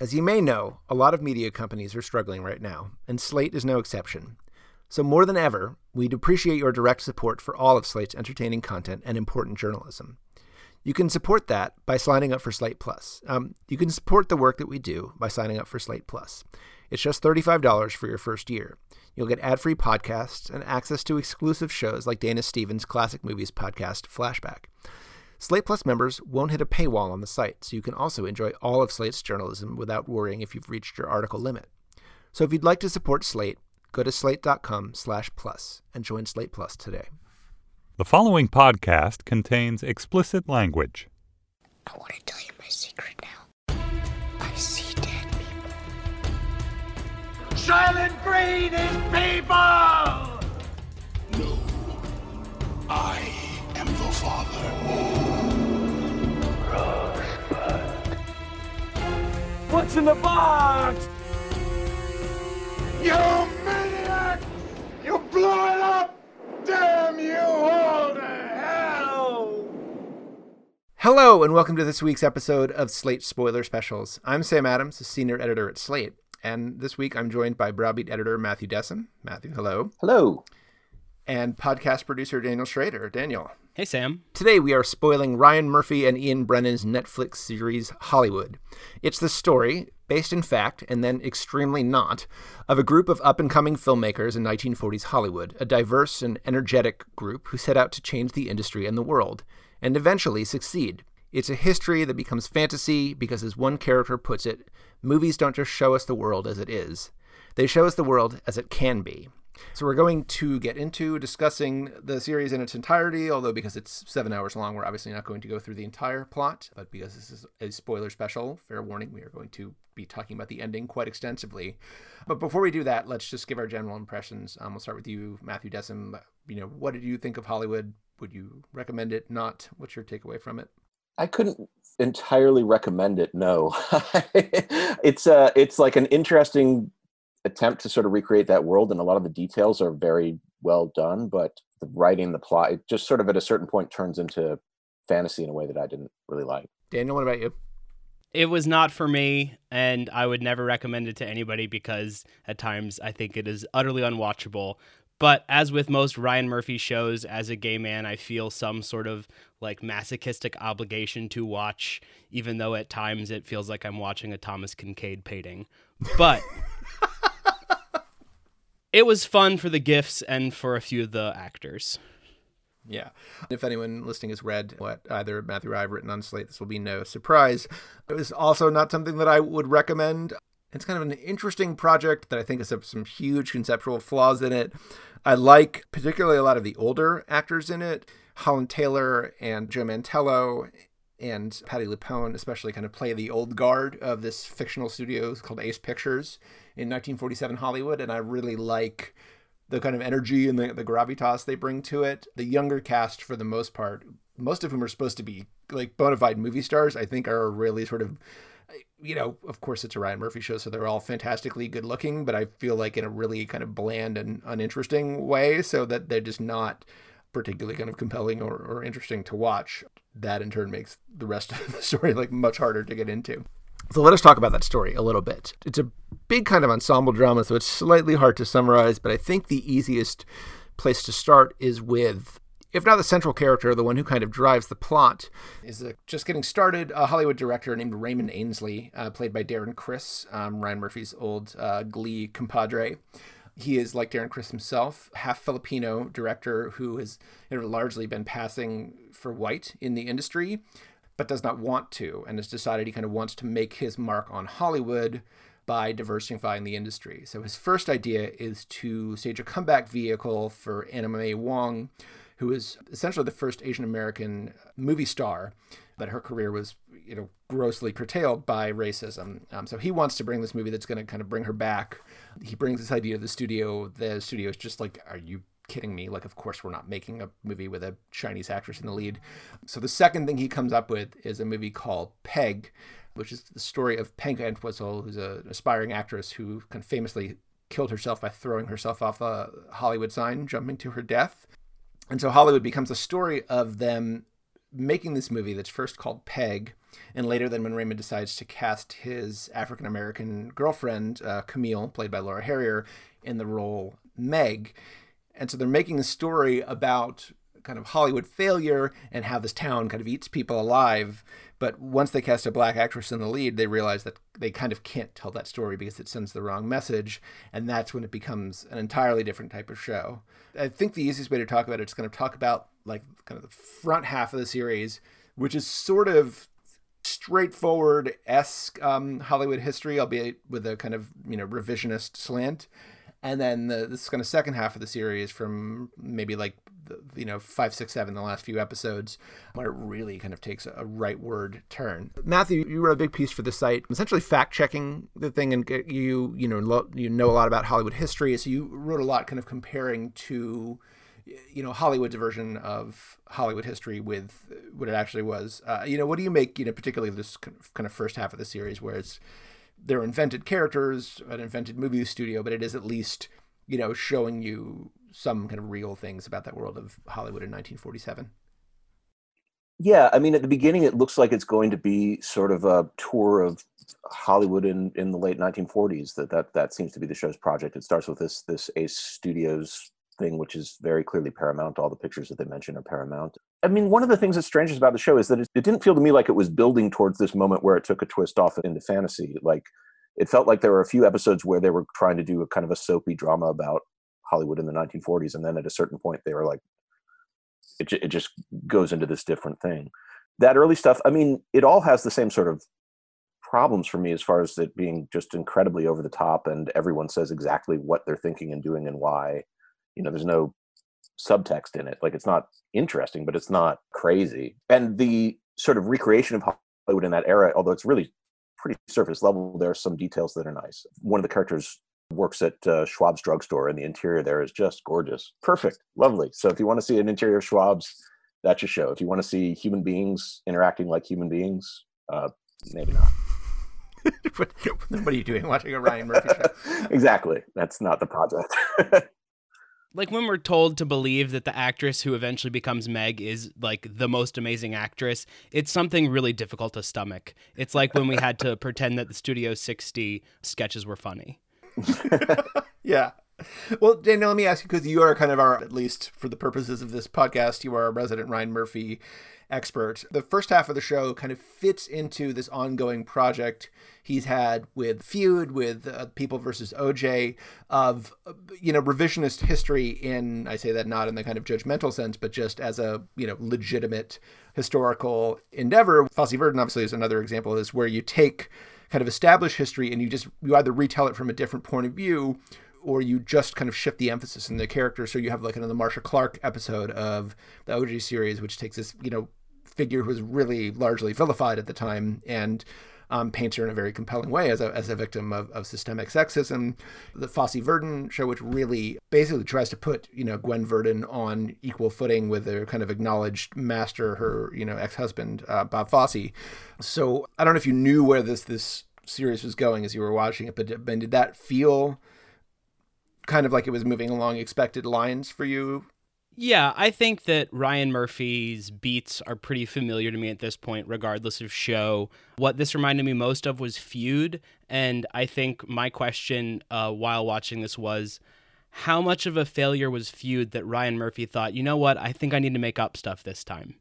As you may know, a lot of media companies are struggling right now, and Slate is no exception. So, more than ever, we'd appreciate your direct support for all of Slate's entertaining content and important journalism. You can support that by signing up for Slate Plus. Um, you can support the work that we do by signing up for Slate Plus. It's just $35 for your first year. You'll get ad free podcasts and access to exclusive shows like Dana Stevens' classic movies podcast, Flashback. Slate Plus members won't hit a paywall on the site, so you can also enjoy all of Slate's journalism without worrying if you've reached your article limit. So if you'd like to support Slate, go to slate.com slash plus and join Slate Plus today. The following podcast contains explicit language. I want to tell you my secret now. I see dead people. Soylent Green is people! No. I am the father. What's in the box? You maniac! You blew it up! Damn you all to hell! Hello, and welcome to this week's episode of Slate Spoiler Specials. I'm Sam Adams, a senior editor at Slate, and this week I'm joined by Browbeat editor Matthew Dessem. Matthew, hello. Hello. And podcast producer Daniel Schroeder. Daniel. Hey, Sam. Today we are spoiling Ryan Murphy and Ian Brennan's Netflix series Hollywood. It's the story, based in fact and then extremely not, of a group of up and coming filmmakers in 1940s Hollywood, a diverse and energetic group who set out to change the industry and the world, and eventually succeed. It's a history that becomes fantasy because, as one character puts it, movies don't just show us the world as it is, they show us the world as it can be. So we're going to get into discussing the series in its entirety, although because it's seven hours long, we're obviously not going to go through the entire plot. But because this is a spoiler special, fair warning, we are going to be talking about the ending quite extensively. But before we do that, let's just give our general impressions. Um, we'll start with you, Matthew Dessem. You know, what did you think of Hollywood? Would you recommend it? Not? What's your takeaway from it? I couldn't entirely recommend it. No, it's uh, it's like an interesting attempt to sort of recreate that world, and a lot of the details are very well done. But the writing, the plot, it just sort of at a certain point turns into fantasy in a way that I didn't really like. Daniel, what about you? It was not for me, and I would never recommend it to anybody because at times I think it is utterly unwatchable. But as with most Ryan Murphy shows, as a gay man, I feel some sort of like masochistic obligation to watch, even though at times it feels like I'm watching a Thomas Kinkade painting. But it was fun for the gifts and for a few of the actors. Yeah. If anyone listening has read what either Matthew or I have written on Slate, this will be no surprise. It was also not something that I would recommend. It's kind of an interesting project that I think has some huge conceptual flaws in it. I like particularly a lot of the older actors in it. Holland Taylor and Joe Mantello and Patti LuPone especially kind of play the old guard of this fictional studio called Ace Pictures in 1947 Hollywood, and I really like the kind of energy and the, the gravitas they bring to it. The younger cast, for the most part, most of whom are supposed to be like bona fide movie stars, I think are really sort of, you know, of course it's a Ryan Murphy show, so they're all fantastically good looking, but I feel like in a really kind of bland and uninteresting way, so that they're just not particularly kind of compelling or, or interesting to watch. That in turn makes the rest of the story like much harder to get into. So let us talk about that story a little bit. It's a big kind of ensemble drama, so it's slightly hard to summarize, but I think the easiest place to start is with, if not the central character, the one who kind of drives the plot, is a, just getting started, a Hollywood director named Raymond Ainsley, uh, played by Darren Criss, um, Ryan Murphy's old uh, Glee compadre. He is like Darren Criss himself, half Filipino director who has you know, largely been passing for white in the industry but does not want to, and has decided he kind of wants to make his mark on Hollywood by diversifying the industry. So his first idea is to stage a comeback vehicle for May Wong, who is essentially the first Asian American movie star. But her career was you know grossly curtailed by racism. Um, so he wants to bring this movie that's going to kind of bring her back. He brings this idea to the studio. The studio is just like, "Are you kidding me? Like, of course we're not making a movie with a Chinese actress in the lead." So the second thing he comes up with is a movie called Peg, which is the story of Peg Entwistle, who's an aspiring actress who kind of famously killed herself by throwing herself off a Hollywood sign, jumping to her death. And so Hollywood becomes a story of them making this movie that's first called Peg, and later then when Raymond decides to cast his African American girlfriend, uh, Camille, played by Laura Harrier, in the role Meg. And so they're making a story about kind of Hollywood failure and how this town kind of eats people alive. But once they cast a black actress in the lead, they realize that they kind of can't tell that story because it sends the wrong message. And that's when it becomes an entirely different type of show. I think the easiest way to talk about it is going to talk about like kind of the front half of the series, which is sort of straightforward esque um, Hollywood history, albeit with a kind of you know revisionist slant. And then the, this kind of second half of the series, from maybe like the, you know five, six, seven, the last few episodes, where it really kind of takes a, rightward turn. Matthew, you wrote a big piece for the site, essentially fact checking the thing, and you you know lo- you know a lot about Hollywood history, so you wrote a lot kind of comparing to you know Hollywood's version of Hollywood history with what it actually was. Uh, you know, what do you make? You know, particularly this kind of first half of the series, where it's they're invented characters, an invented movie studio, but it is at least you know showing you some kind of real things about that world of Hollywood in 1947. Yeah, I mean, at the beginning, it looks like it's going to be sort of a tour of Hollywood in, in the late 1940s. That that that seems to be the show's project. It starts with this this Ace Studios thing, which is very clearly Paramount. All the pictures that they mention are Paramount. I mean, one of the things that's strange about the show is that it, it didn't feel to me like it was building towards this moment where it took a twist off into fantasy. Like, it felt like there were a few episodes where they were trying to do a kind of a soapy drama about Hollywood in the 1940s, and then at a certain point, they were like, it, it just goes into this different thing. That early stuff, I mean, it all has the same sort of problems for me as far as it being just incredibly over the top and everyone says exactly what they're thinking and doing and why you know there's no subtext in it. Like it's not interesting but it's not crazy. And the sort of recreation of hollywood in that era although it's really pretty surface level there are some details that are nice. One of the characters works at uh, schwab's drugstore and the interior there is just gorgeous. Perfect. Lovely. So if you want to see an interior of schwab's that's your show. If you want to see human beings interacting like human beings uh, maybe not. What, what are you doing watching a ryan murphy show? Exactly. That's not the project like when we're told to believe that the actress who eventually becomes Meg is like the most amazing actress, it's something really difficult to stomach. It's like when we had to pretend that the Studio 60 sketches were funny. yeah. Well, Daniel, let me ask you because you are kind of our, at least for the purposes of this podcast, you are a resident Ryan Murphy expert. The first half of the show kind of fits into this ongoing project he's had with Feud, with uh, People versus OJ, of, you know, revisionist history in, I say that not in the kind of judgmental sense, but just as a, you know, legitimate historical endeavor. Fosse Verdon, obviously, is another example of this, where you take kind of established history and you just, you either retell it from a different point of view or you just kind of shift the emphasis in the character. So you have like another Marcia Clark episode of the OJ series, which takes this, you know, figure who was really largely vilified at the time and um, paints her in a very compelling way as a, as a victim of, of systemic sexism. The Fosse Verdon show, which really basically tries to put, you know, Gwen Verdon on equal footing with her kind of acknowledged master, her, you know, ex-husband, uh, Bob Fosse. So I don't know if you knew where this, this series was going as you were watching it, but did that feel kind of like it was moving along expected lines for you yeah, I think that Ryan Murphy's beats are pretty familiar to me at this point, regardless of show. What this reminded me most of was Feud. And I think my question uh, while watching this was how much of a failure was Feud that Ryan Murphy thought, you know what, I think I need to make up stuff this time.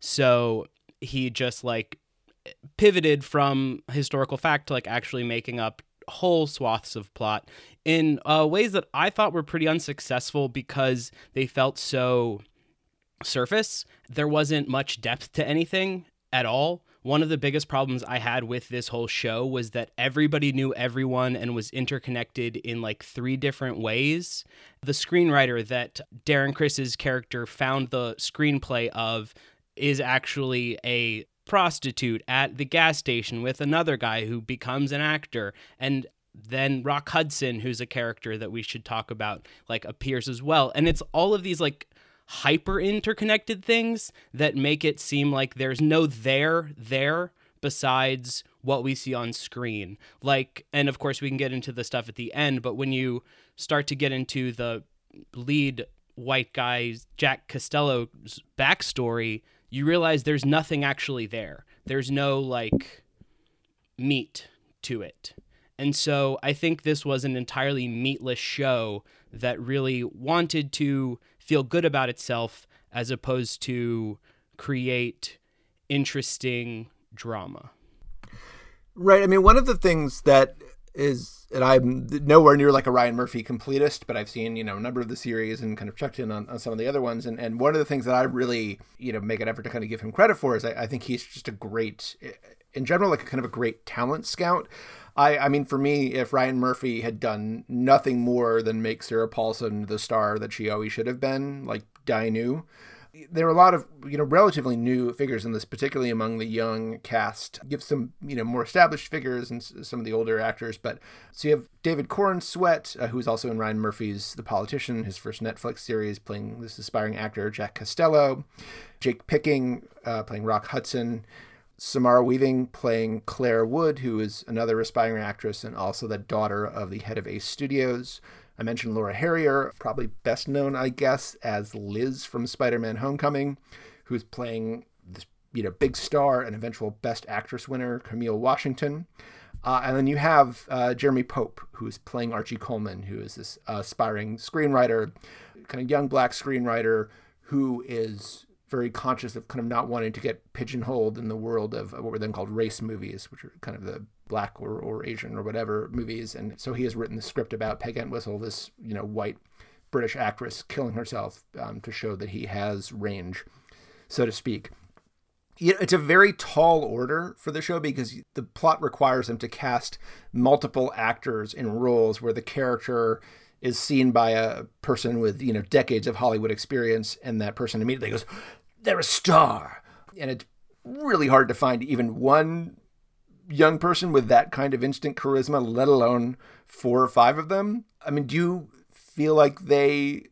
So he just like pivoted from historical fact to like actually making up whole swaths of plot in uh, ways that I thought were pretty unsuccessful because they felt so surface. There wasn't much depth to anything at all. One of the biggest problems I had with this whole show was that everybody knew everyone and was interconnected in like three different ways. The screenwriter that Darren Criss's character found the screenplay of is actually a prostitute at the gas station with another guy who becomes an actor. And then Rock Hudson who's a character that we should talk about like appears as well. And it's all of these like hyper interconnected things that make it seem like there's no there there besides what we see on screen. Like and of course we can get into the stuff at the end but when you start to get into the lead white guy Jack Castello's backstory you realize there's nothing actually there. There's no like meat to it. And so I think this was an entirely meatless show that really wanted to feel good about itself as opposed to create interesting drama. Right. I mean, one of the things that is, and I'm nowhere near like a Ryan Murphy completist, but I've seen, you know, a number of the series and kind of checked in on, on some of the other ones. And, and one of the things that I really, you know, make an effort to kind of give him credit for is I, I think he's just a great, in general, like a kind of a great talent scout. I, I mean, for me, if Ryan Murphy had done nothing more than make Sarah Paulson the star that she always should have been, like Dayenu, there are a lot of you know relatively new figures in this, particularly among the young cast. Give some you know more established figures and some of the older actors, but so you have David Corenswet, uh, who's also in Ryan Murphy's The Politician, his first Netflix series, playing this aspiring actor Jack Castello, Jake Picking uh, playing Rock Hudson. Samara Weaving playing Claire Wood, who is another aspiring actress and also the daughter of the head of Ace Studios. I mentioned Laura Harrier, probably best known, I guess, as Liz from Spider-Man: Homecoming, who's playing this you know big star and eventual Best Actress winner Camille Washington. Uh, and then you have uh, Jeremy Pope, who's playing Archie Coleman, who is this uh, aspiring screenwriter, kind of young black screenwriter who is very conscious of kind of not wanting to get pigeonholed in the world of what were then called race movies, which are kind of the black or, or Asian or whatever movies. And so he has written the script about Peg Entwistle, this, you know, white British actress killing herself um, to show that he has range, so to speak. It's a very tall order for the show because the plot requires them to cast multiple actors in roles where the character is seen by a person with you know decades of Hollywood experience, and that person immediately goes, "They're a star," and it's really hard to find even one young person with that kind of instant charisma, let alone four or five of them. I mean, do you feel like they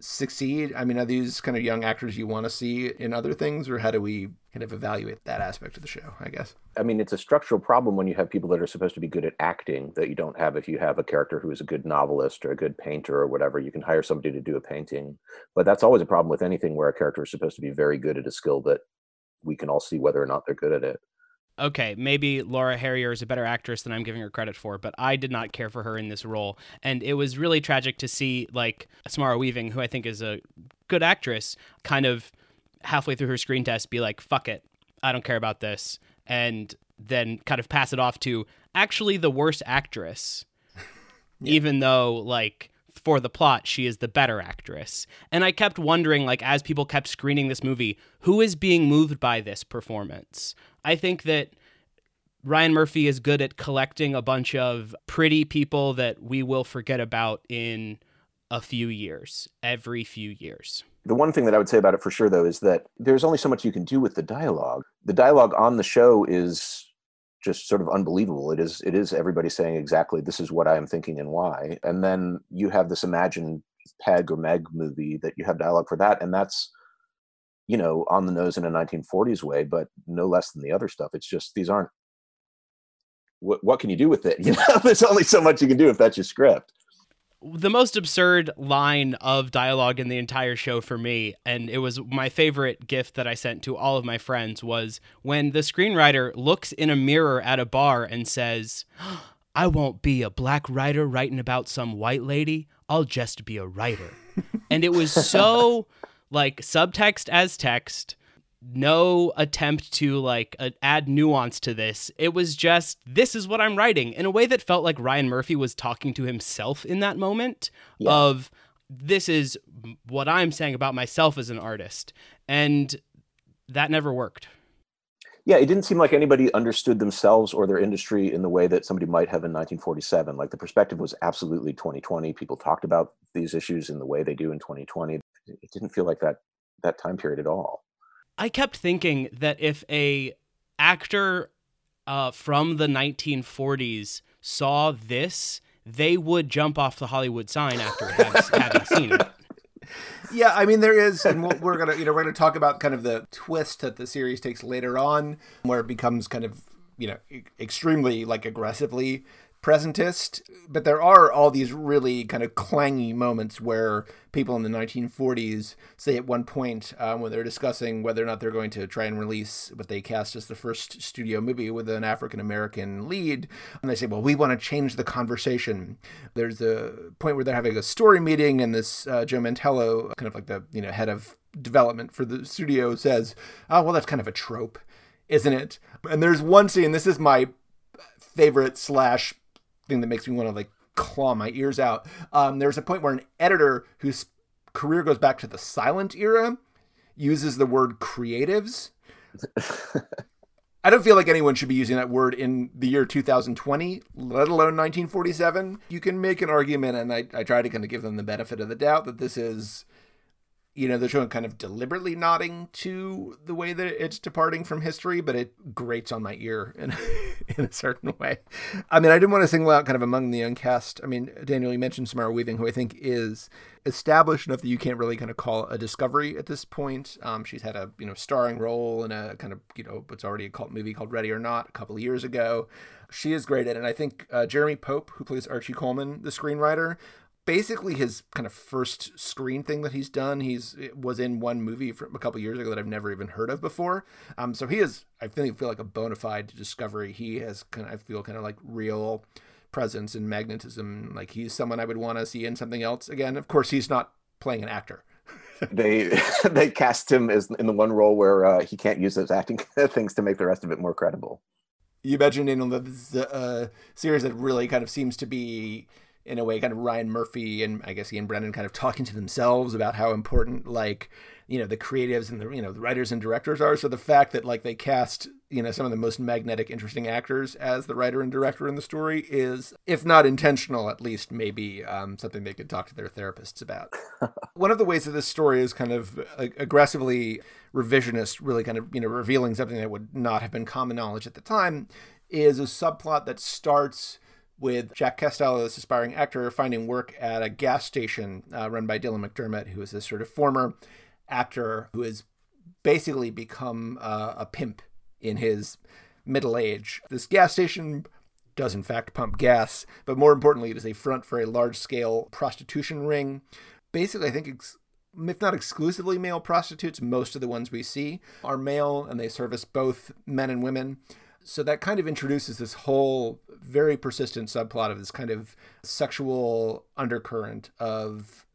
succeed? I mean, are these kind of young actors you want to see in other things, or how do we kind of evaluate that aspect of the show? I guess. I mean, it's a structural problem when you have people that are supposed to be good at acting that you don't have if you have a character who is a good novelist or a good painter or whatever. You can hire somebody to do a painting, but that's always a problem with anything where a character is supposed to be very good at a skill that we can all see whether or not they're good at it okay, maybe Laura Harrier is a better actress than I'm giving her credit for, but I did not care for her in this role. And it was really tragic to see, like, Samara Weaving, who I think is a good actress, kind of halfway through her screen test be like, fuck it, I don't care about this. And then kind of pass it off to actually the worst actress, yeah. even though, like, for the plot, she is the better actress. And I kept wondering, like, as people kept screening this movie, who is being moved by this performance? I think that Ryan Murphy is good at collecting a bunch of pretty people that we will forget about in a few years, every few years. The one thing that I would say about it for sure, though, is that there's only so much you can do with the dialogue. The dialogue on the show is just sort of unbelievable. It is it is everybody saying exactly this is what I am thinking and why. And then you have this imagined Peg or Meg movie that you have dialogue for that, and that's you know on the nose in a 1940s way, but no less than the other stuff. It's just these aren't. What what can you do with it? You know, there's only so much you can do if that's your script the most absurd line of dialogue in the entire show for me and it was my favorite gift that i sent to all of my friends was when the screenwriter looks in a mirror at a bar and says i won't be a black writer writing about some white lady. I'll just be a writer. And it was so like subtext as text no attempt to like uh, add nuance to this. It was just this is what I'm writing in a way that felt like Ryan Murphy was talking to himself in that moment yeah. of this is what I'm saying about myself as an artist. And that never worked. Yeah, it didn't seem like anybody understood themselves or their industry in the way that somebody might have in 1947. Like the perspective was absolutely 2020. People talked about these issues in the way they do in 2020. It didn't feel like that that time period at all. I kept thinking that if a actor uh, from the 1940s saw this, they would jump off the Hollywood sign after having, seen it. Yeah, I mean there is, and we're gonna you know we're gonna talk about kind of the twist that the series takes later on, where it becomes kind of you know extremely like aggressively presentist, but there are all these really kind of clangy moments where people in the 1940s say at one point um, when they're discussing whether or not they're going to try and release what they cast as the first studio movie with an African American lead, and they say, "Well, we want to change the conversation." There's a point where they're having a story meeting, and this uh, Joe Mantello, kind of like the you know head of development for the studio, says, "Oh, well, that's kind of a trope." Isn't it? And there's one scene. This is my favorite slash thing that makes me want to like claw my ears out. Um, there's a point where an editor whose career goes back to the silent era uses the word creatives. I don't feel like anyone should be using that word in the year 2020, let alone 1947. You can make an argument, and I, I try to kind of give them the benefit of the doubt that this is you know, they're showing kind of deliberately nodding to the way that it's departing from history, but it grates on my ear in, in a certain way. I mean, I didn't want to single out kind of among the young cast. I mean, Daniel, you mentioned Samara Weaving, who I think is established enough that you can't really kind of call a discovery at this point. Um, she's had a, you know, starring role in a kind of, you know, what's already a cult movie called Ready or Not a couple of years ago. She is great at it. And I think uh, Jeremy Pope, who plays Archie Coleman, the screenwriter, basically his kind of first screen thing that he's done. He's was in one movie from a couple years ago that I've never even heard of before. Um, so he is, I think, feel like a bona fide discovery. He has kind of, I feel kind of like real presence and magnetism. Like he's someone I would want to see in something else again. Of course, he's not playing an actor. they they cast him as in the one role where uh, he can't use those acting things to make the rest of it more credible. You imagine in the uh, series that really kind of seems to be in a way kind of Ryan Murphy and I guess Ian Brennan kind of talking to themselves about how important like you know the creatives and the you know the writers and directors are. So the fact that like they cast you know some of the most magnetic interesting actors as the writer and director in the story is if not intentional at least maybe um, something they could talk to their therapists about. One of the ways that this story is kind of uh, aggressively revisionist really kind of you know revealing something that would not have been common knowledge at the time is a subplot that starts with Jack Castello, this aspiring actor, finding work at a gas station uh, run by Dylan McDermott, who is this sort of former actor who has basically become uh, a pimp in his middle age. This gas station does, in fact, pump gas, but more importantly, it is a front for a large scale prostitution ring. Basically, I think. If not exclusively male prostitutes, most of the ones we see are male and they service both men and women so that kind of introduces this whole very persistent subplot of this kind of sexual undercurrent of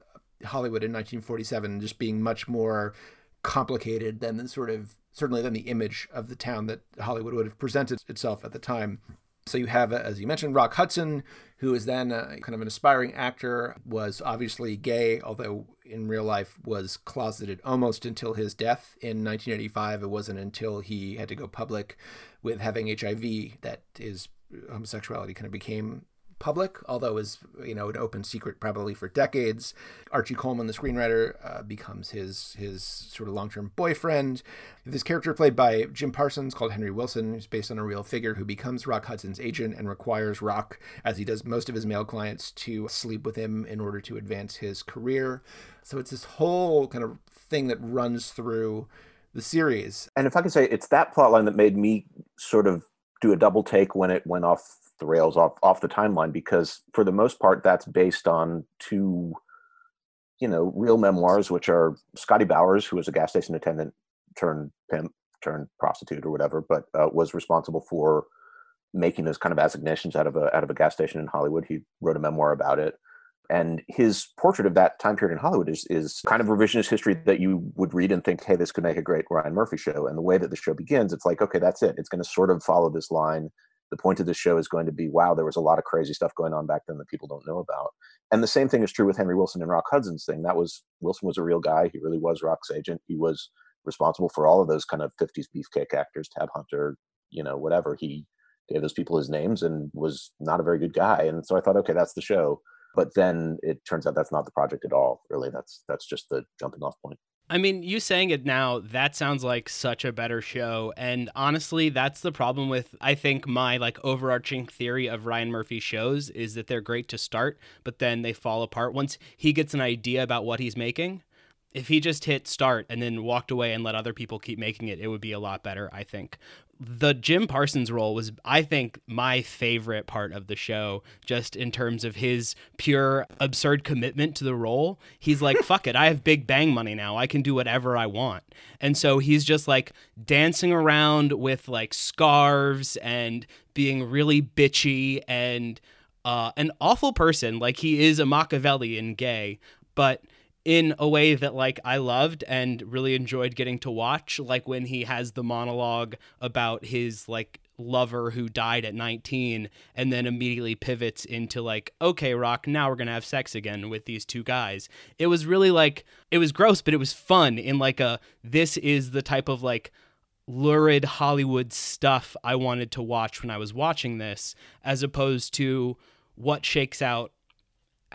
Hollywood in 1947 just being much more complicated than the sort of certainly than the image of the town that Hollywood would have presented itself at the time. So you have, as you mentioned, Rock Hudson, who is then a, kind of an aspiring actor, was obviously gay, although in real life was closeted almost until his death in 1985. It wasn't until he had to go public with having HIV that his homosexuality kind of became public, although is you know an open secret probably for decades. Archie Coleman, the screenwriter, uh, becomes his his sort of long term boyfriend. This character played by Jim Parsons called Henry Willson, is based on a real figure who becomes Rock Hudson's agent and requires Rock, as he does most of his male clients, to sleep with him in order to advance his career. So it's this whole kind of thing that runs through the series. And if I could say, it's that plotline that made me sort of do a double take when it went off the rails off off the timeline because for the most part that's based on two you know real memoirs which are scotty bowers who was a gas station attendant turned pimp turned prostitute or whatever but uh, was responsible for making those kind of assignations out of a out of a gas station in hollywood he wrote a memoir about it and his portrait of that time period in Hollywood is, is kind of revisionist history that you would read and think, hey, this could make a great Ryan Murphy show. And the way that the show begins, it's like, okay, that's it. It's going to sort of follow this line the point of this show is going to be wow there was a lot of crazy stuff going on back then that people don't know about. And the same thing is true with henry willson and rock hudson's thing. That was willson was a real guy. He really was rock's agent. He was responsible for all of those kind of 50s beefcake actors tab hunter you know whatever. He gave those people his names and was not a very good guy. And so i thought okay that's the show. But then it turns out that's not the project at all. Really that's that's just the jumping off point I mean, you saying it now, that sounds like such a better show. And honestly, that's the problem with, I think, my like overarching theory of Ryan Murphy shows is that they're great to start, but then they fall apart once he gets an idea about what he's making. If he just hit start and then walked away and let other people keep making it, it would be a lot better, I think the Jim Parsons role was, I think, my favorite part of the show, just in terms of his pure absurd commitment to the role. He's like, fuck it, I have big bang money now. I can do whatever I want. And so he's just like dancing around with like scarves and being really bitchy and uh, an awful person. Like he is a Machiavellian gay, but in a way that like I loved and really enjoyed getting to watch like when he has the monologue about his like lover who died at 19 and then immediately pivots into like okay rock now we're going to have sex again with these two guys. It was really like it was gross but it was fun in like a this is the type of like lurid hollywood stuff i wanted to watch when i was watching this as opposed to what shakes out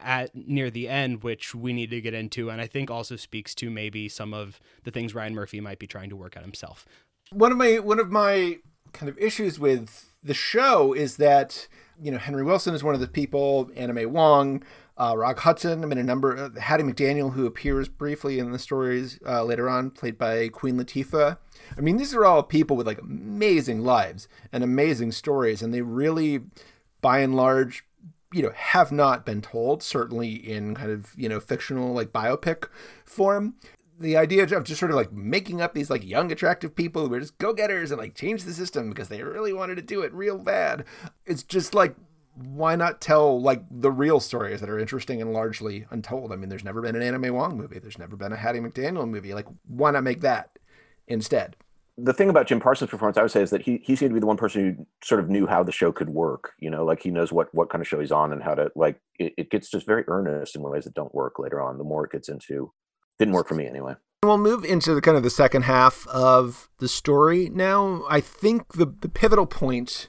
at near the end, which we need to get into, and I think also speaks to maybe some of the things Ryan Murphy might be trying to work out himself. One of my one of my kind of issues with the show is that you know Henry Willson is one of the people, May Wong, uh, Rock Hudson. I mean, a number uh, Hattie McDaniel, who appears briefly in the stories uh, later on, played by Queen Latifah. I mean, these are all people with like amazing lives and amazing stories, and they really, by and large, you know have not been told certainly in kind of you know fictional like biopic form. The idea of just sort of like making up these like young attractive people who are just go-getters and like change the system because they really wanted to do it real bad. It's just like why not tell like the real stories that are interesting and largely untold? I mean there's never been an May Wong movie. There's never been a hattie mcdaniel movie. Like why not make that instead the thing about Jim Parsons' performance, I would say, is that he he seemed to be the one person who sort of knew how the show could work. You know, like he knows what what kind of show he's on and how to like. It, it gets just very earnest in ways that don't work later on. The more it gets into, didn't work for me anyway. We'll move into the kind of the second half of the story now. I think the the pivotal point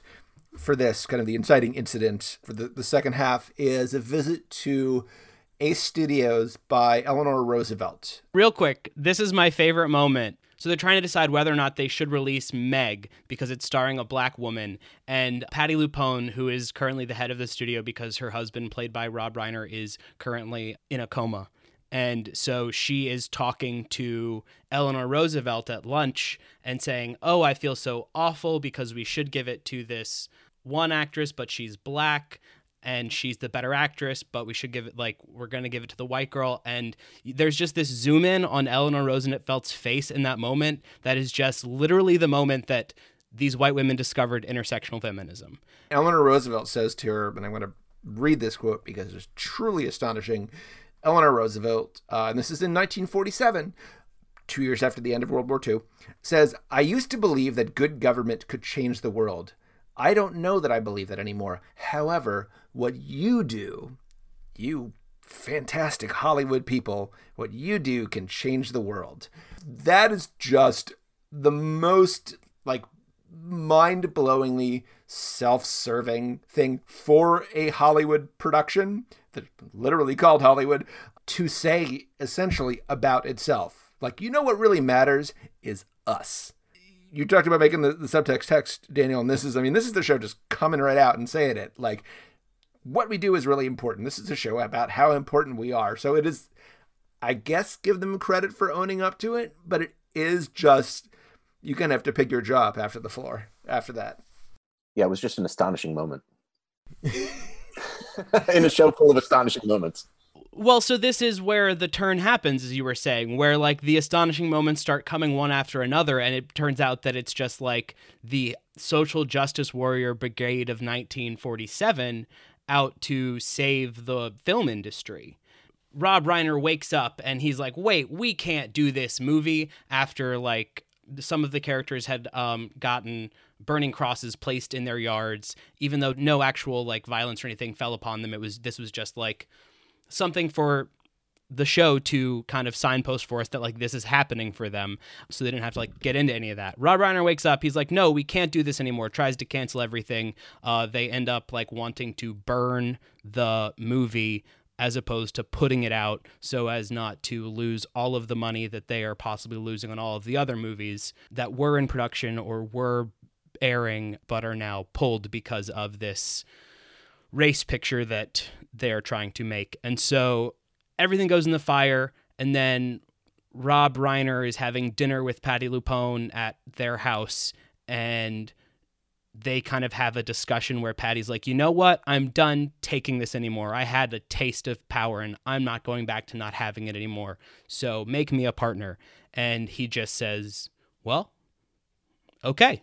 for this kind of the inciting incident for the, the second half is a visit to Ace Studios by Eleanor Roosevelt. Real quick, this is my favorite moment so they're trying to decide whether or not they should release Meg because it's starring a black woman. And Patti LuPone, who is currently the head of the studio because her husband, played by Rob Reiner, is currently in a coma. And so she is talking to Eleanor Roosevelt at lunch and saying, Oh, I feel so awful because we should give it to this one actress, but she's black and she's the better actress, but we should give it like we're gonna give it to the white girl. And there's just this zoom in on Eleanor Roosevelt's face in that moment that is just literally the moment that these white women discovered intersectional feminism. Eleanor Roosevelt says to her, and I'm to read this quote because it's truly astonishing. Eleanor Roosevelt, uh, and this is in 1947, two years after the end of World War II, says, I used to believe that good government could change the world. I don't know that I believe that anymore. However, what you do, you fantastic Hollywood people, what you do can change the world. That is just the most like mind-blowingly self-serving thing for a Hollywood production that literally called Hollywood to say essentially about itself. Like you know what really matters is us you talked about making the, the subtext text, Daniel, and this is, I mean, this is the show just coming right out and saying it. Like, what we do is really important. This is a show about how important we are. So it is, I guess, give them credit for owning up to it, but it is just, you kind of have to pick your jaw up after the floor after that. Yeah, it was just an astonishing moment. In a show full of astonishing moments. Well, so this is where the turn happens, as you were saying, where like the astonishing moments start coming one after another, and it turns out that it's just like the social justice warrior brigade of 1947 out to save the film industry. Rob Reiner wakes up and he's like, wait, we can't do this movie after like some of the characters had um, gotten burning crosses placed in their yards, even though no actual like violence or anything fell upon them. It was this was just like something for the show to kind of signpost for us that like this is happening for them. So they didn't have to like get into any of that. Rob reiner wakes up. He's like no we can't do this anymore. Tries to cancel everything. Uh, they end up like wanting to burn the movie as opposed to putting it out so as not to lose all of the money that they are possibly losing on all of the other movies that were in production or were airing but are now pulled because of this race picture that they're trying to make. And so everything goes in the fire and then Rob Reiner is having dinner with Patti LuPone at their house and they kind of have a discussion where Patti's like, you know what? I'm done taking this anymore. I had a taste of power and I'm not going back to not having it anymore. So make me a partner. And he just says, well, okay.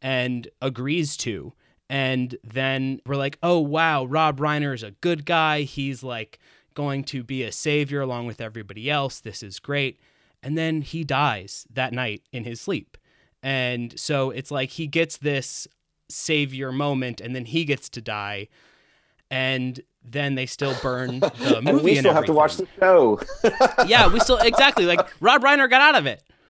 And agrees to. And then we're like, oh, wow, Rob Reiner is a good guy. He's like going to be a savior along with everybody else. This is great. And then he dies that night in his sleep. And so it's like he gets this savior moment and then he gets to die and then they still burn the movie and we still and have to watch the show yeah we still exactly like rob reiner got out of it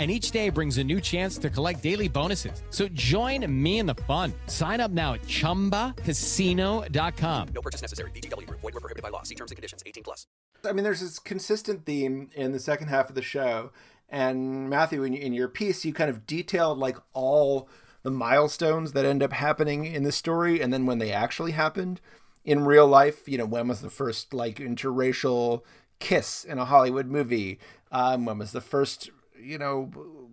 and each day brings a new chance to collect daily bonuses. So join me in the fun. Sign up now at ChumbaCasino.com. No purchase necessary. VGW. Void were prohibited by law. See terms and conditions. 18 plus. I mean, there's this consistent theme in the second half of the show. And Matthew, in, in your piece, you kind of detailed like all the milestones that end up happening in the story and then when they actually happened in real life. You know, when was the first like interracial kiss in a Hollywood movie? Um, when was the first you know,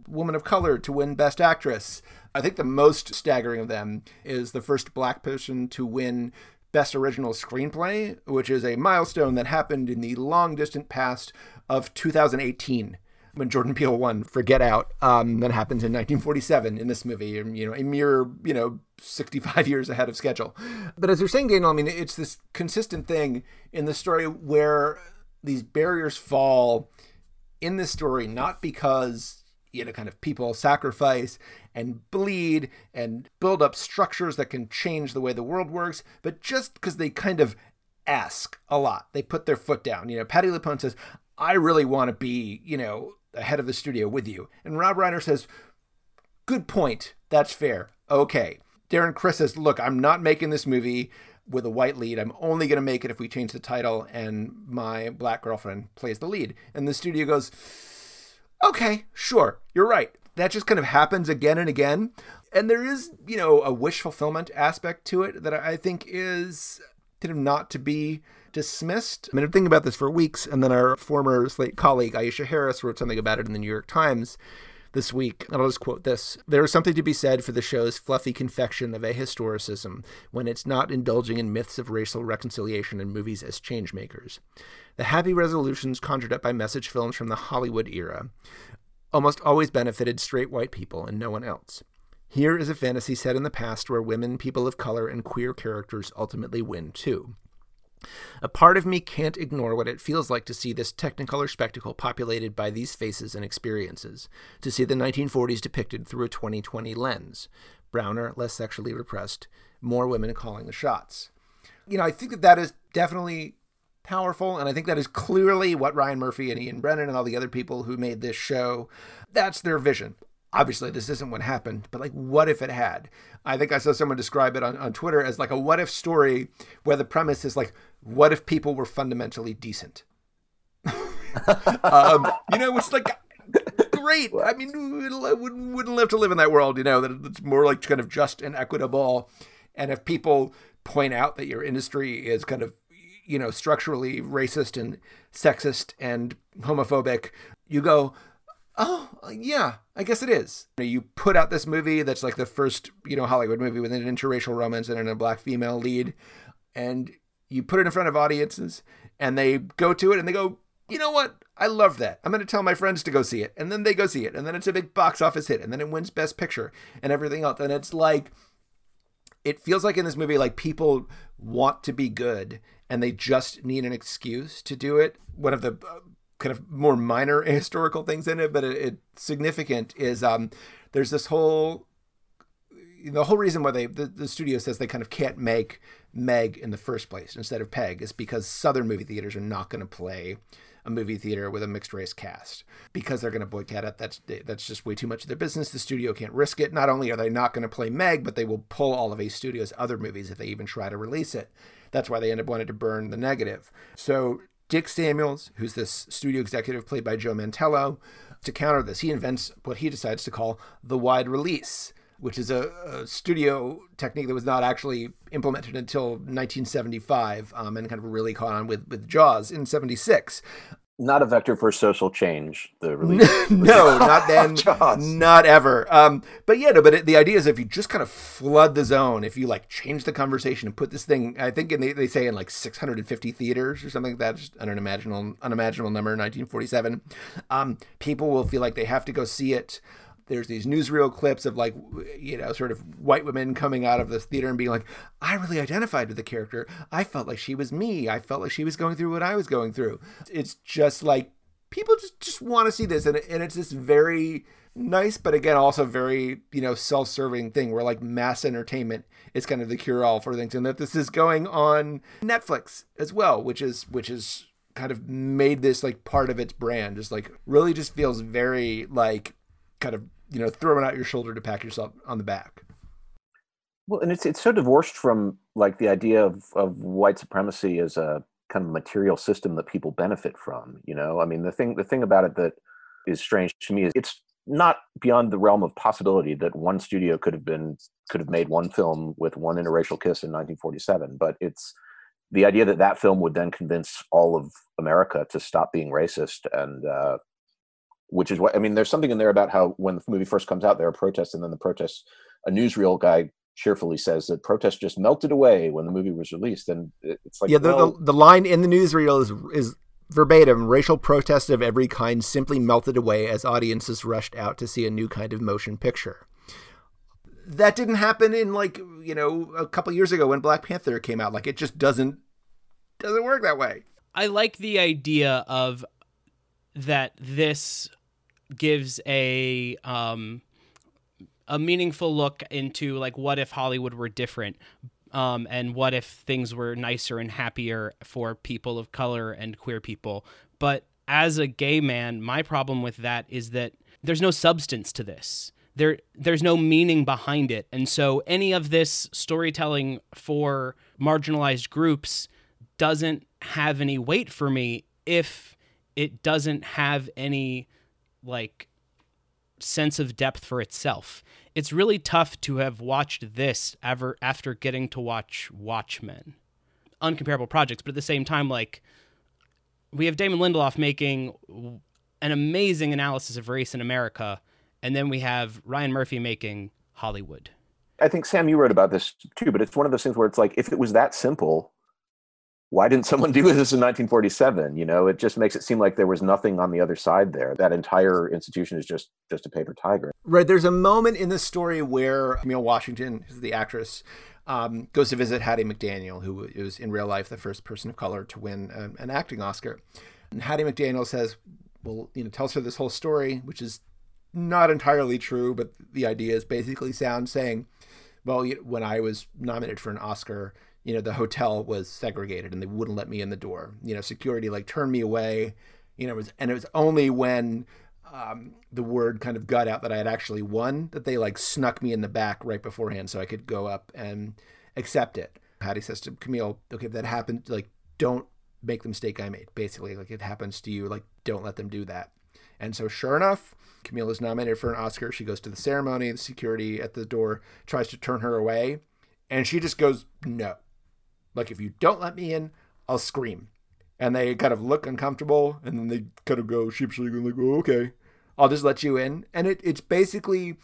woman of color to win Best Actress. I think the most staggering of them is the first black person to win Best Original Screenplay, which is a milestone that happened in the long distant past of 2018 when Jordan Peele won for Get Out. Um, that happens in 1947 in this movie, you know, a mere, you know, 65 years ahead of schedule. But as you're saying, Daniel, I mean, it's this consistent thing in the story where these barriers fall in this story not because you know kind of people sacrifice and bleed and build up structures that can change the way the world works but just because they kind of ask a lot. They put their foot down. You know patti lupone says i really want to be you know ahead of the studio with you. And rob reiner says good point. That's fair. Okay. Darren criss says look i'm not making this movie with a white lead. I'm only going to make it if we change the title and my black girlfriend plays the lead. And the studio goes, okay, sure, you're right. That just kind of happens again and again. And there is, you know, a wish fulfillment aspect to it that I think is kind of not to be dismissed. I mean, I've been thinking about this for weeks, and then our former Slate colleague, Aisha Harris, wrote something about it in the New York Times this week. And I'll just quote this There is something to be said for the show's fluffy confection of ahistoricism when it's not indulging in myths of racial reconciliation in movies as changemakers. The happy resolutions conjured up by message films from the Hollywood era almost always benefited straight white people and no one else. Here is a fantasy set in the past where women, people of color, and queer characters ultimately win too. A part of me can't ignore what it feels like to see this Technicolor spectacle populated by these faces and experiences, to see the 1940s depicted through a 2020 lens. Browner, less sexually repressed, more women calling the shots. You know, I think that that is definitely powerful, and I think that is clearly what Ryan Murphy and Ian Brennan and all the other people who made this show, that's their vision obviously this isn't what happened, but like, what if it had? I think I saw someone describe it on, on Twitter as like a what if story where the premise is like, what if people were fundamentally decent? um, you know, it's like great. I mean, wouldn't, wouldn't live to live in that world, you know, that it's more like kind of just and equitable. And if people point out that your industry is kind of, you know, structurally racist and sexist and homophobic, you go, oh uh, yeah i guess it is. You put out this movie that's like the first you know hollywood movie with an interracial romance and a black female lead and you put it in front of audiences and they go to it and they go you know what? I love that. I'm going to tell my friends to go see it. And then they go see it and then it's a big box office hit and then it wins best picture and everything else. And it's like it feels like in this movie like people want to be good and they just need an excuse to do it. One of the uh, kind of more minor historical things in it, but it, it significant is um, there's this whole the whole reason why they the, the studio says they kind of can't make Meg in the first place instead of Peg is because Southern movie theaters are not going to play a movie theater with a mixed race cast because they're going to boycott it. That's that's just way too much of their business. The studio can't risk it. Not only are they not going to play Meg, but they will pull all of A Studio's other movies if they even try to release it. That's why they end up wanting to burn the negative. So Dick Samuels, who's this studio executive played by Joe Mantello, to counter this, he invents what he decides to call the wide release which is a, a, studio technique that was not actually implemented until 1975 um, and kind of really caught on with, with Jaws in 76. Not a vector for social change, the release. no, not then, not ever. Um, but yeah, no, but it, the idea is if you just kind of flood the zone, if you like change the conversation and put this thing, I think in the, they say in like 650 theaters or something like that, just an unimaginable, unimaginable number, 1947, um, people will feel like they have to go see it there's these newsreel clips of like you know sort of white women coming out of the theater and being like i really identified with the character. I felt like she was me. I felt like she was going through what i was going through. It's just like people just just want to see this and, and it's this very nice but again also very you know self-serving thing where like mass entertainment is kind of the cure-all for things and that this is going on netflix as well which is which is kind of made this like part of its brand. Just like really just feels very like kind of you know throwing out your shoulder to pat yourself on the back. Well, and it's it's so divorced from like the idea of of white supremacy as a kind of material system that people benefit from. You know, I mean the thing the thing about it that is strange to me is it's not beyond the realm of possibility that one studio could have been could have made one film with one interracial kiss in 1947 but it's the idea that that film would then convince all of america to stop being racist and uh, which is what I mean. There's something in there about how when the movie first comes out, there are protests, and then the protests. A newsreel guy cheerfully says that protests just melted away when the movie was released, and it's like yeah, the, well, the, the line in the newsreel is is verbatim: racial protests of every kind simply melted away as audiences rushed out to see a new kind of motion picture. That didn't happen in like you know a couple years ago when Black Panther came out. Like it just doesn't doesn't work that way. I like the idea of that this gives a um, a meaningful look into like what if Hollywood were different, um, and what if things were nicer and happier for people of color and queer people. But as a gay man, my problem with that is that there's no substance to this. There, there's no meaning behind it, and so any of this storytelling for marginalized groups doesn't have any weight for me if it doesn't have any like sense of depth for itself. It's really tough to have watched this ever after getting to watch Watchmen. Uncomparable projects, but at the same time, like we have Damon Lindelof making an amazing analysis of race in America, and then we have Ryan Murphy making Hollywood. I think Sam, you wrote about this too, but it's one of those things where it's like if it was that simple, why didn't someone do this in 1947 you know it just makes it seem like there was nothing on the other side there. That entire institution is just just a paper tiger. Right there's a moment in the story where camille washington who's the actress um, goes to visit hattie mcdaniel who is in real life the first person of color to win an, an acting oscar. And hattie mcdaniel says well you know tells her this whole story which is not entirely true but the idea is basically sound saying well when i was nominated for an oscar you know the hotel was segregated and they wouldn't let me in the door. You know security like turned me away. You know it was, and it was only when um, the word kind of got out that i had actually won that they like snuck me in the back right beforehand so i could go up and accept it. Hattie says to camille okay if that happened like don't make the mistake i made basically. Like it happens to you like don't let them do that. And so sure enough camille is nominated for an oscar. She goes to the ceremony. The security at the door tries to turn her away and she just goes no like, if you don't let me in, I'll scream. And they kind of look uncomfortable and then they kind of go sheepishly like, oh, okay, I'll just let you in. And it, it's basically,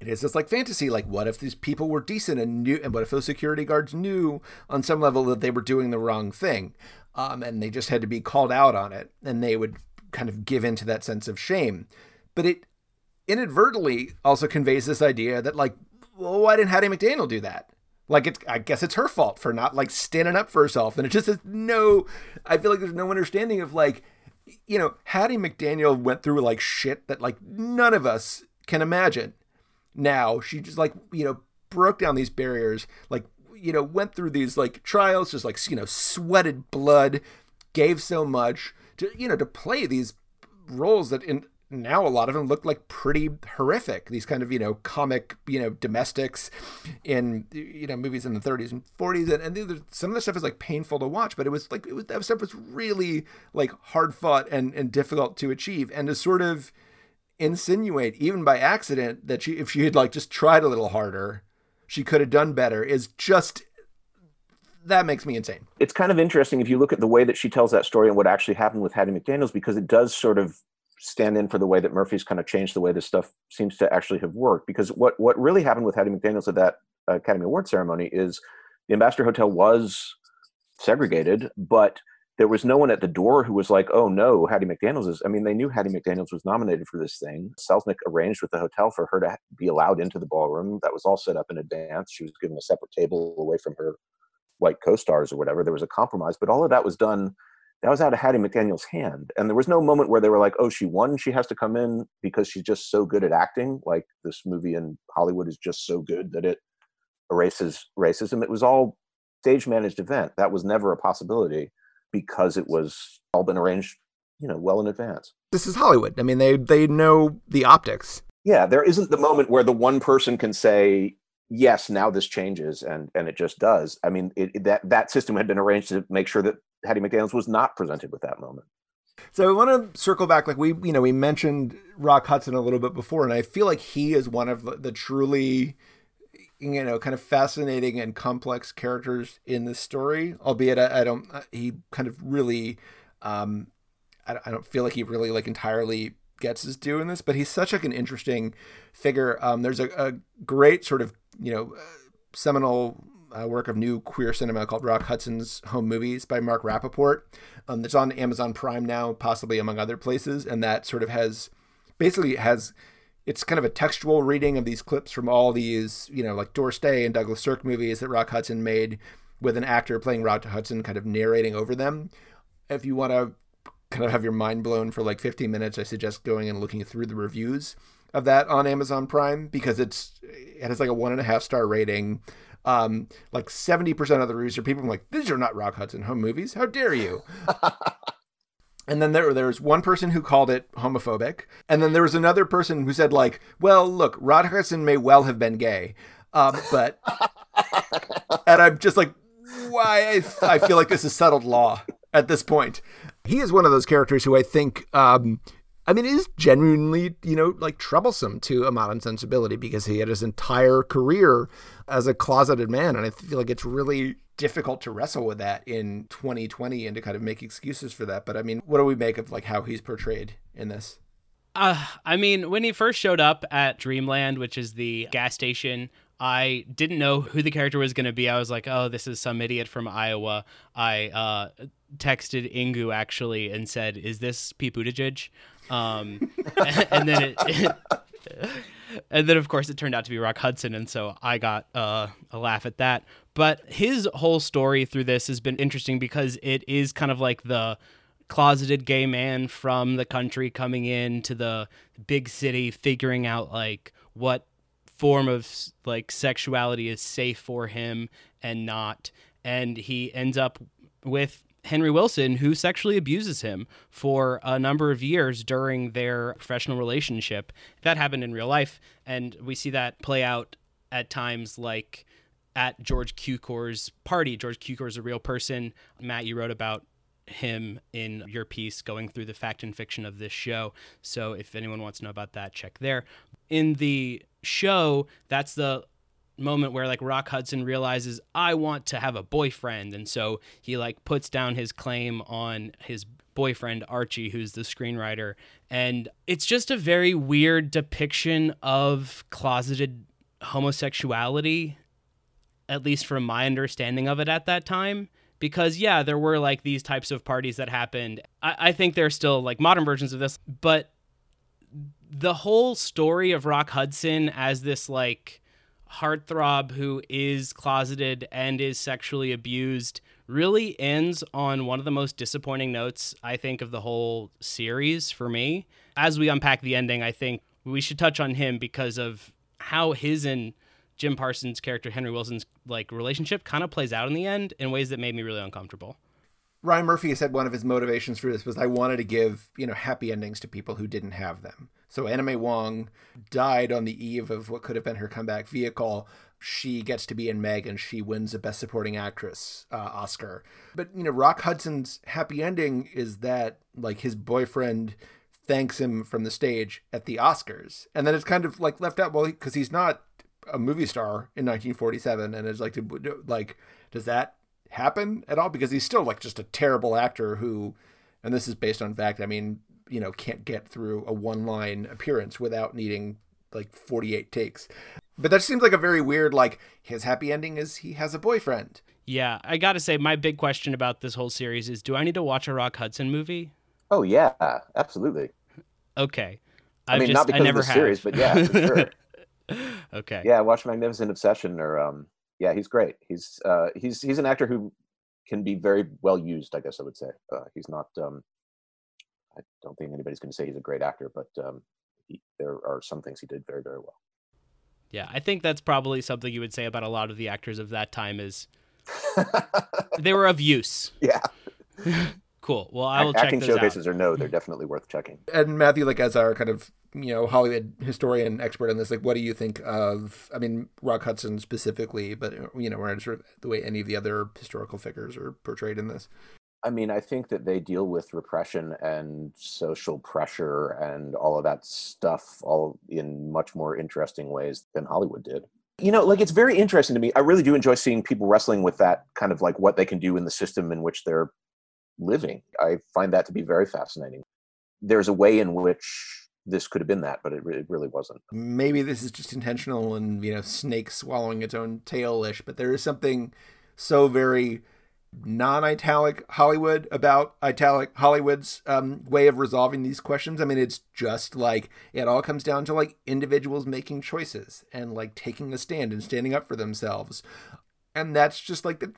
it is just like fantasy. Like, what if these people were decent and knew, and what if those security guards knew on some level that they were doing the wrong thing? Um, and they just had to be called out on it and they would kind of give into that sense of shame. But it inadvertently also conveys this idea that, like, well, why didn't Hattie McDaniel do that? Like it's, I guess it's her fault for not like standing up for herself, and it just is no. I feel like there's no understanding of like, you know, Hattie McDaniel went through like shit that like none of us can imagine, now. She just like, you know, broke down these barriers, like, you know, went through these like trials, just like, you know, sweated blood, gave so much to, you know, to play these roles that in now a lot of them look like pretty horrific. These kind of you know comic you know domestics in you know movies in the 30s and 40s, and, and some of the stuff is like painful to watch, but it was like it was that stuff was really like hard fought and and difficult to achieve, and to sort of insinuate even by accident that she if she had like just tried a little harder, she could have done better is just that makes me insane. It's kind of interesting if you look at the way that she tells that story and what actually happened with Hattie McDaniels, because it does sort of stand in for the way that Murphy's kind of changed the way this stuff seems to actually have worked. Because what what really happened with Hattie McDaniels at that uh, Academy Award ceremony is the Ambassador Hotel was segregated, but there was no one at the door who was like, "Oh no, Hattie McDaniels is." I mean, they knew Hattie McDaniels was nominated for this thing. Selznick arranged with the hotel for her to be allowed into the ballroom. That was all set up in advance. She was given a separate table away from her white co-stars or whatever. There was a compromise, but all of that was done that was out of Hattie McDaniel's hand. And there was no moment where they were like, oh, she won. She has to come in because she's just so good at acting. Like this movie in Hollywood is just so good that it erases racism. It was all stage managed event. That was never a possibility because it was all been arranged, you know, well in advance. This is Hollywood. I mean, they they know the optics. Yeah, there isn't the moment where the one person can say, yes, now this changes, and and it just does. I mean, it, that that system had been arranged to make sure that Hattie McDaniels was not presented with that moment. So I want to circle back, like we, you know, we mentioned Rock Hudson a little bit before, and I feel like he is one of the, the truly, you know, kind of fascinating and complex characters in this story. Albeit, I, I don't, he kind of really, um, I, I don't feel like he really like entirely gets his due in this, but he's such like an interesting figure. Um, there's a, a great sort of, you know, seminal uh, work of new queer cinema called Rock Hudson's Home Movies by Mark Rappaport. Um, that's on Amazon Prime now, possibly among other places, and that sort of has basically has it's kind of a textual reading of these clips from all these, you know, like Doris Day and Douglas Sirk movies that Rock Hudson made with an actor playing Rock Hudson kind of narrating over them. If you want to kind of have your mind blown for like 15 minutes, I suggest going and looking through the reviews of that on Amazon Prime because it's it has like a one and a half star rating. Um, like 70% of the reviews are people like, these are not Rock Hudson home movies. How dare you? and then there, there was one person who called it homophobic. And then there was another person who said, like, well, look, Rock Hudson may well have been gay. Um, but, and I'm just like, why? I, I feel like this is settled law at this point. He is one of those characters who I think um, I mean, it is genuinely, you know, like troublesome to a modern sensibility because he had his entire career as a closeted man. And I feel like it's really difficult to wrestle with that in 2020 and to kind of make excuses for that. But I mean, what do we make of like how he's portrayed in this? Uh, I mean, when he first showed up at Dreamland, which is the gas station, I didn't know who the character was going to be. I was like, oh, this is some idiot from Iowa. I uh, texted Inkoo actually and said, is this Pete Buttigieg? Um, and then it, it, and then of course it turned out to be Rock Hudson, and so I got uh, a laugh at that. But his whole story through this has been interesting because it is kind of like the closeted gay man from the country coming into the big city, figuring out like what form of like sexuality is safe for him and not, and he ends up with Henry Willson, who sexually abuses him for a number of years during their professional relationship. That happened in real life, and we see that play out at times like at George Cukor's party. George Cukor is a real person. Matt, you wrote about him in your piece going through the fact and fiction of this show. So if anyone wants to know about that, check there. In the show, that's the moment where like Rock Hudson realizes I want to have a boyfriend and so he like puts down his claim on his boyfriend Archie who's the screenwriter. And it's just a very weird depiction of closeted homosexuality at least from my understanding of it at that time because yeah there were like these types of parties that happened. I, I think there's still like modern versions of this but the whole story of Rock Hudson as this like heartthrob who is closeted and is sexually abused really ends on one of the most disappointing notes I think of the whole series for me. As we unpack the ending, I think we should touch on him because of how his and Jim Parsons' character Henry Willson's like relationship kind of plays out in the end in ways that made me really uncomfortable. Ryan Murphy said one of his motivations for this was I wanted to give, you know, happy endings to people who didn't have them. So May Wong died on the eve of what could have been her comeback vehicle. She gets to be in Meg and she wins a Best Supporting Actress uh, Oscar. But, you know, Rock Hudson's happy ending is that, like, his boyfriend thanks him from the stage at the Oscars. And then it's kind of like left out, well, because he's not a movie star in 1947 and it's like, like, does that happen at all because he's still like just a terrible actor who and this is based on fact i mean you know can't get through a one line appearance without needing like 48 takes but that seems like a very weird like his happy ending is he has a boyfriend yeah i gotta say my big question about this whole series is do i need to watch a rock hudson movie oh yeah absolutely okay i, I mean just, not because of the have. series but yeah for sure okay yeah watch magnificent obsession or um yeah, he's great. He's uh, he's he's an actor who can be very well used. I guess I would say uh, he's not. Um, I don't think anybody's going to say he's a great actor, but um, he, there are some things he did very very well. Yeah, I think that's probably something you would say about a lot of the actors of that time is they were of use. Yeah. cool. Well, I will Acting check showcases out. or no, they're definitely worth checking. And Matthew, like as our kind of you know Hollywood historian expert on this, like what do you think of? I mean, Rock Hudson specifically, but you know, or sort of the way any of the other historical figures are portrayed in this. I mean, I think that they deal with repression and social pressure and all of that stuff all in much more interesting ways than Hollywood did. You know, like it's very interesting to me. I really do enjoy seeing people wrestling with that kind of like what they can do in the system in which they're living. I find that to be very fascinating. There's a way in which this could have been that, but it, it really wasn't. Maybe this is just intentional and, you know, snake swallowing its own tail ish, but there is something so very non italic Hollywood about italic Hollywood's um, way of resolving these questions. I mean, it's just like it all comes down to like individuals making choices and like taking a stand and standing up for themselves. And that's just like the,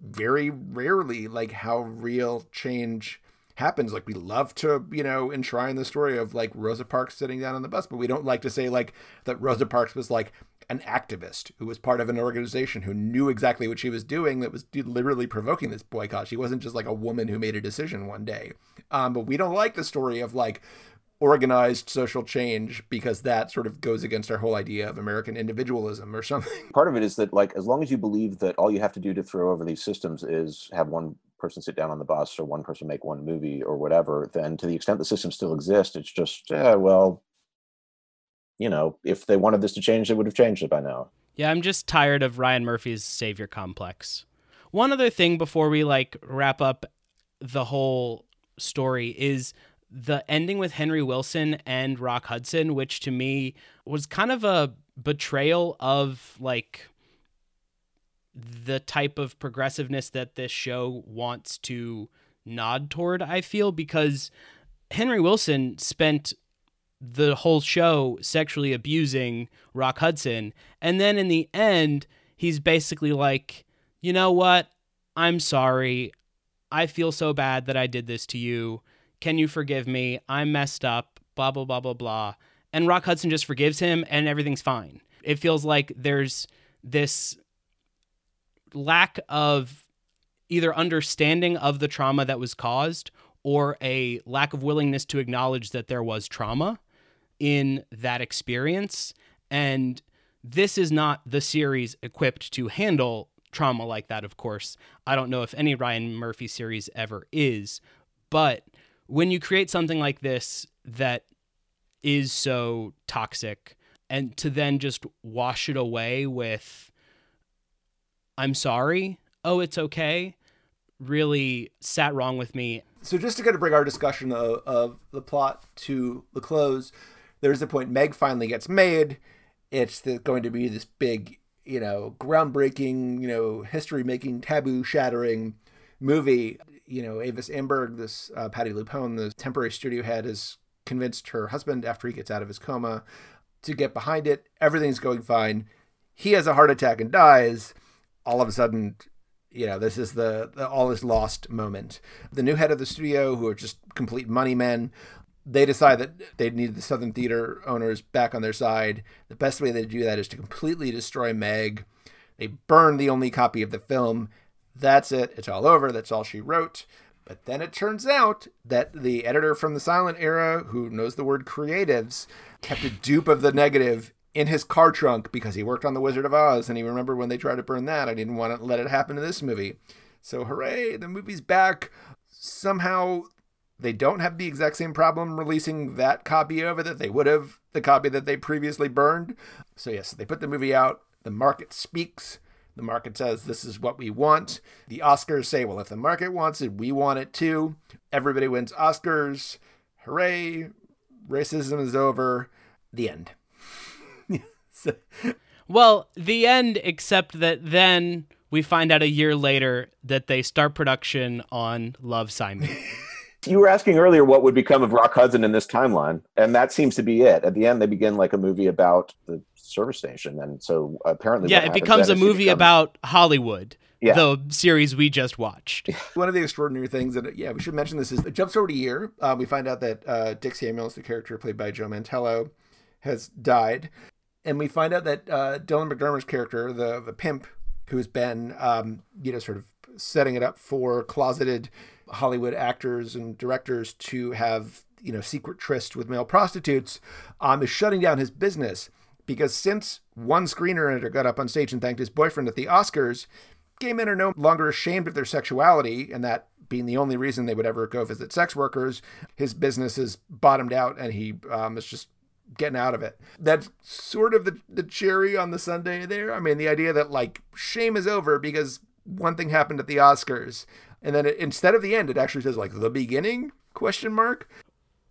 very rarely like how real change happens. Like we love to, you know, enshrine the story of like Rosa Parks sitting down on the bus, but we don't like to say like that Rosa Parks was like an activist who was part of an organization who knew exactly what she was doing that was literally provoking this boycott. She wasn't just like a woman who made a decision one day. Um, but we don't like the story of like organized social change because that sort of goes against our whole idea of American individualism or something. Part of it is that like as long as you believe that all you have to do to throw over these systems is have one person sit down on the bus or one person make one movie or whatever, then to the extent the system still exists, it's just yeah, well, you know, if they wanted this to change, they would have changed it by now. Yeah, I'm just tired of Ryan Murphy's savior complex. One other thing before we like wrap up the whole story is the ending with Henry Willson and Rock Hudson, which to me was kind of a betrayal of like the type of progressiveness that this show wants to nod toward, I feel, because Henry Willson spent the whole show sexually abusing Rock Hudson. And then in the end, he's basically like, you know what? I'm sorry. I feel so bad that I did this to you. Can you forgive me? I'm messed up, blah, blah, blah, blah, blah. And Rock Hudson just forgives him and everything's fine. It feels like there's this lack of either understanding of the trauma that was caused or a lack of willingness to acknowledge that there was trauma in that experience. And this is not the series equipped to handle trauma like that, of course. I don't know if any Ryan Murphy series ever is, but when you create something like this that is so toxic and to then just wash it away with I'm sorry, oh it's okay, really sat wrong with me. So just to kind of bring our discussion of, of the plot to the close, there's the point Meg finally gets made. It's the, going to be this big, you know, groundbreaking, you know, history making, taboo shattering movie you know, Avis Amberg, this uh, Patti LuPone, the temporary studio head, has convinced her husband after he gets out of his coma to get behind it. Everything's going fine. He has a heart attack and dies. All of a sudden, you know, this is the, the all is lost moment. The new head of the studio, who are just complete money men, they decide that they need the Southern Theater owners back on their side. The best way they do that is to completely destroy Meg. They burn the only copy of the film. That's it. It's all over. That's all she wrote. But then it turns out that the editor from the silent era, who knows the word creatives, kept a dupe of the negative in his car trunk because he worked on The Wizard of Oz and he remembered when they tried to burn that. I didn't want to let it happen to this movie. So, hooray, the movie's back. Somehow, they don't have the exact same problem releasing that copy of it that they would have the copy that they previously burned. So, yes, they put the movie out. The market speaks. The market says this is what we want. The Oscars say, well, if the market wants it, we want it too. Everybody wins Oscars. Hooray. Racism is over. The end. well, the end, except that then we find out a year later that they start production on Love Simon. You were asking earlier what would become of Rock Hudson in this timeline, and that seems to be it. At the end, they begin like a movie about the service station, and so apparently, yeah, it becomes a movie becomes... about Hollywood. Yeah. the series we just watched. One of the extraordinary things that, yeah, we should mention this is it jumps over a year. Um, we find out that uh, Dick Samuels, the character played by Joe Mantello, has died. And we find out that uh, Dylan McDermott's character, the, the pimp, who's been, um, you know, sort of setting it up for closeted Hollywood actors and directors to have you know secret tryst with male prostitutes um, is shutting down his business because since one screenwriter got up on stage and thanked his boyfriend at the Oscars, gay men are no longer ashamed of their sexuality, and that being the only reason they would ever go visit sex workers, his business is bottomed out, and he um, is just getting out of it. That's sort of the, the cherry on the sundae there. I mean, the idea that like shame is over because one thing happened at the Oscars and then it, instead of the end, it actually says like the beginning question mark.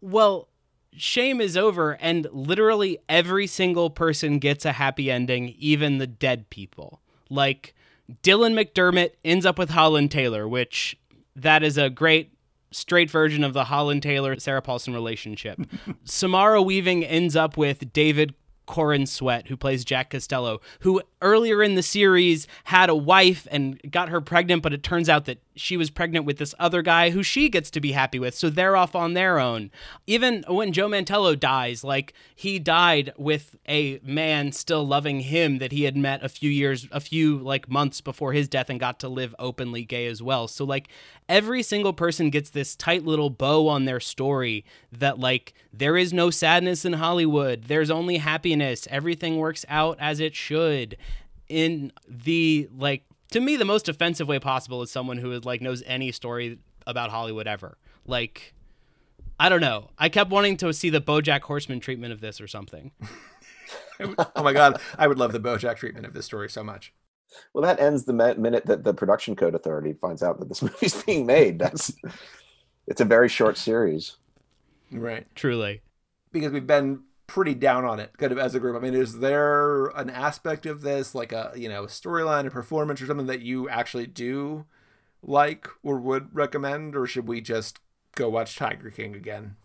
Well, shame is over, and literally every single person gets a happy ending, even the dead people. Like Dylan McDermott ends up with Holland Taylor, which that is a great straight version of the Holland Taylor Sarah Paulson relationship. Samara Weaving ends up with David Corenswet, who plays Jack Castello, who earlier in the series had a wife and got her pregnant, but it turns out that she was pregnant with this other guy who she gets to be happy with. So they're off on their own. Even when Joe Mantello dies, like he died with a man still loving him that he had met a few years, a few like months before his death and got to live openly gay as well. So like every single person gets this tight little bow on their story that like there is no sadness in Hollywood. There's only happiness. Everything works out as it should. In the like to me the most offensive way possible is someone who like knows any story about Hollywood ever. Like I don't know. I kept wanting to see the BoJack Horseman treatment of this or something. oh my god, I would love the BoJack treatment of this story so much. Well, that ends the minute that the production code authority finds out that this movie's being made. That's it's a very short series. Right. Truly. Because we've been pretty down on it kind of as a group. I mean, is there an aspect of this like a, you know, storyline or performance or something that you actually do like or would recommend or should we just go watch Tiger King again?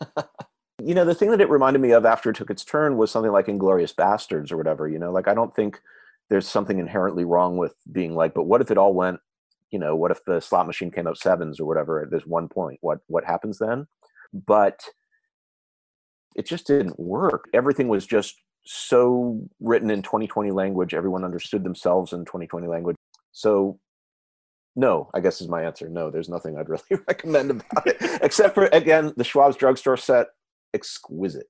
you know, the thing that it reminded me of after it took its turn was something like Inglourious Basterds or whatever, you know, like I don't think there's something inherently wrong with being like, but what if it all went, you know, what if the slot machine came up sevens or whatever at this one point? What what happens then? But it just didn't work. Everything was just so written in 2020 language. Everyone understood themselves in 2020 language. So no, I guess is my answer. No, there's nothing I'd really recommend about it, except for again the Schwab's drugstore set, exquisite.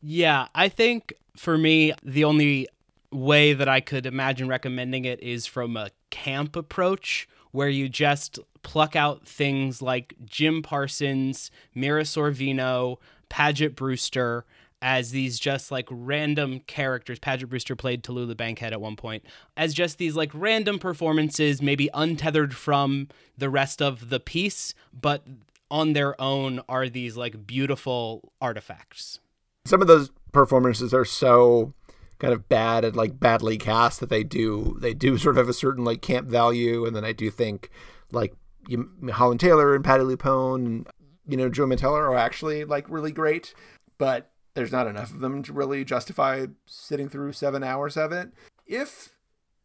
Yeah, I think for me the only way that I could imagine recommending it is from a camp approach where you just pluck out things like Jim Parsons, Mira Sorvino, Paget Brewster as these just like random characters. Paget Brewster played Tallulah Bankhead at one point as just these like random performances, maybe untethered from the rest of the piece, but on their own are these like beautiful artifacts. Some of those performances are so kind of bad and like badly cast that they do they do sort of have a certain like camp value and then I do think like you, Holland Taylor and Patti LuPone you know Joe Mantello are actually like really great but there's not enough of them to really justify sitting through 7 hours of it if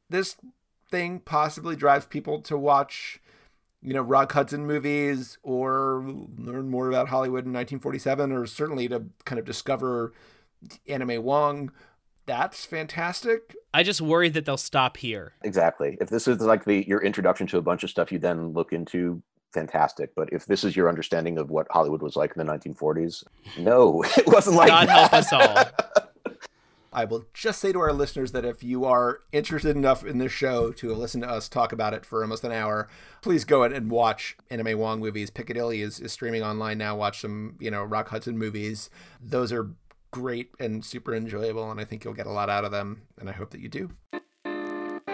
this thing possibly drives people to watch you know, Rock Hudson movies or learn more about Hollywood in 1947 or certainly to kind of discover Anna May Wong, that's fantastic. I just worry that they'll stop here. Exactly. If this is like the your introduction to a bunch of stuff you then look into, fantastic. But if this is your understanding of what Hollywood was like in the 1940s, no, it wasn't like God that. help us all. I will just say to our listeners that if you are interested enough in this show to listen to us talk about it for almost an hour, please go ahead and watch Anna May Wong movies. Piccadilly is, is streaming online now. Watch some, you know, Rock Hudson movies. Those are great and super enjoyable, and I think you'll get a lot out of them, and I hope that you do.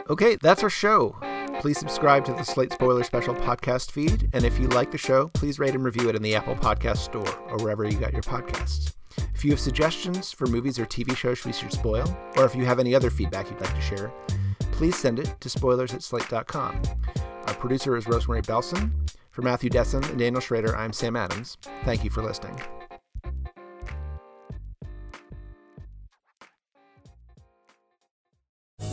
Okay, that's our show. Please subscribe to the Slate Spoiler Special podcast feed, and if you like the show, please rate and review it in the Apple Podcast Store or wherever you got your podcasts. If you have suggestions for movies or TV shows we should spoil, or if you have any other feedback you'd like to share, please send it to spoilers at slate.com. Our producer is Rosemary Belson. For Matthew Dessem and Daniel Schroeder, I'm Sam Adams. Thank you for listening.